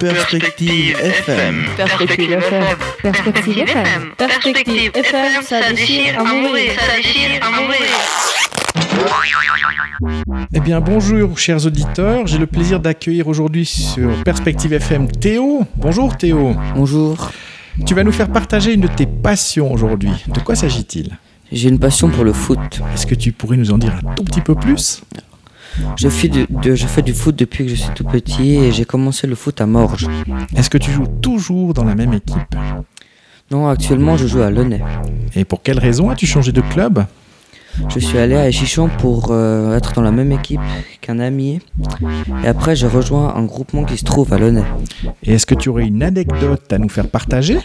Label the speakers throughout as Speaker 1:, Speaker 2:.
Speaker 1: Perspective FM.
Speaker 2: Perspective FM.
Speaker 3: Perspective FM.
Speaker 2: Perspective FM, ça déchire à mourir.
Speaker 3: Ça déchire à mourir.
Speaker 4: Eh bien bonjour chers auditeurs, j'ai le plaisir d'accueillir aujourd'hui sur Perspective FM Théo. Bonjour Théo.
Speaker 5: Bonjour,
Speaker 4: Tu vas nous faire partager une de tes passions aujourd'hui. De quoi s'agit-il?
Speaker 5: J'ai une passion pour le foot.
Speaker 4: Est-ce que tu pourrais nous en dire un tout petit peu plus?
Speaker 5: Je fais, du, de- je fais du foot depuis que je suis tout petit et j'ai commencé le foot à Morges.
Speaker 4: Est-ce que tu joues toujours dans la même équipe?
Speaker 5: Non, actuellement je joue à Launay.
Speaker 4: Et pour quelle raison as-tu changé de club?
Speaker 5: Je suis allé à Chichon pour euh, être dans la même équipe qu'un ami. Et après j'ai rejoint un groupement qui se trouve à Launay.
Speaker 4: Et est-ce que tu aurais une anecdote à nous faire partager?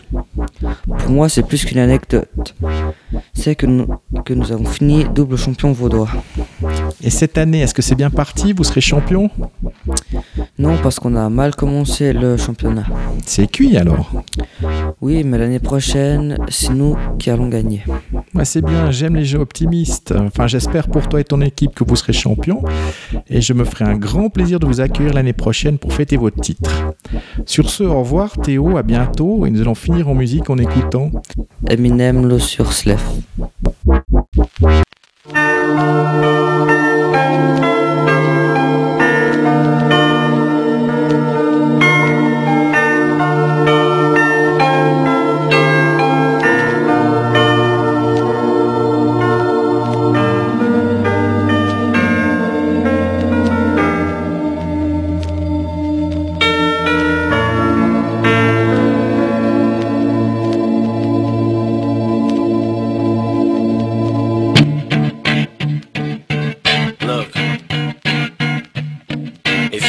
Speaker 5: Pour moi c'est plus qu'une anecdote. C'est que nous, que nous avons fini double champion vaudois.
Speaker 4: Et cette année, est-ce que c'est bien parti Vous serez champion
Speaker 5: Non, parce qu'on a mal commencé le championnat.
Speaker 4: C'est cuit alors
Speaker 5: Oui, mais l'année prochaine, c'est nous qui allons gagner.
Speaker 4: Ouais, c'est bien, j'aime les jeux optimistes. Enfin, j'espère pour toi et ton équipe que vous serez champion. Et je me ferai un grand plaisir de vous accueillir l'année prochaine pour fêter votre titre. Sur ce, au revoir Théo, à bientôt. Et nous allons finir en musique en écoutant
Speaker 5: Eminem, sur Slef.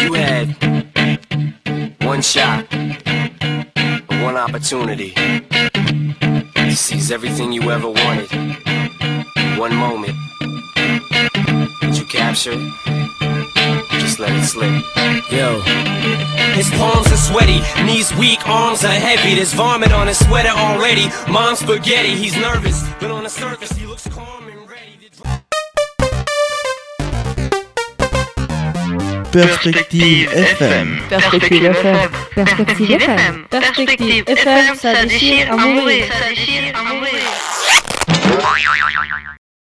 Speaker 6: You had one shot, one opportunity to seize everything you ever wanted, one moment, would you capture it? Just let it slip. Yo.
Speaker 7: His palms are sweaty, knees weak, arms are heavy. There's vomit on his sweater already. Mom's spaghetti, he's nervous, but on the surface he looks calm and ready to drop.
Speaker 1: Perspective FM.
Speaker 2: Perspective FM.
Speaker 3: Perspective FM.
Speaker 2: Perspective FM, ça déchire à mourir.
Speaker 3: Ça déchire à mourir.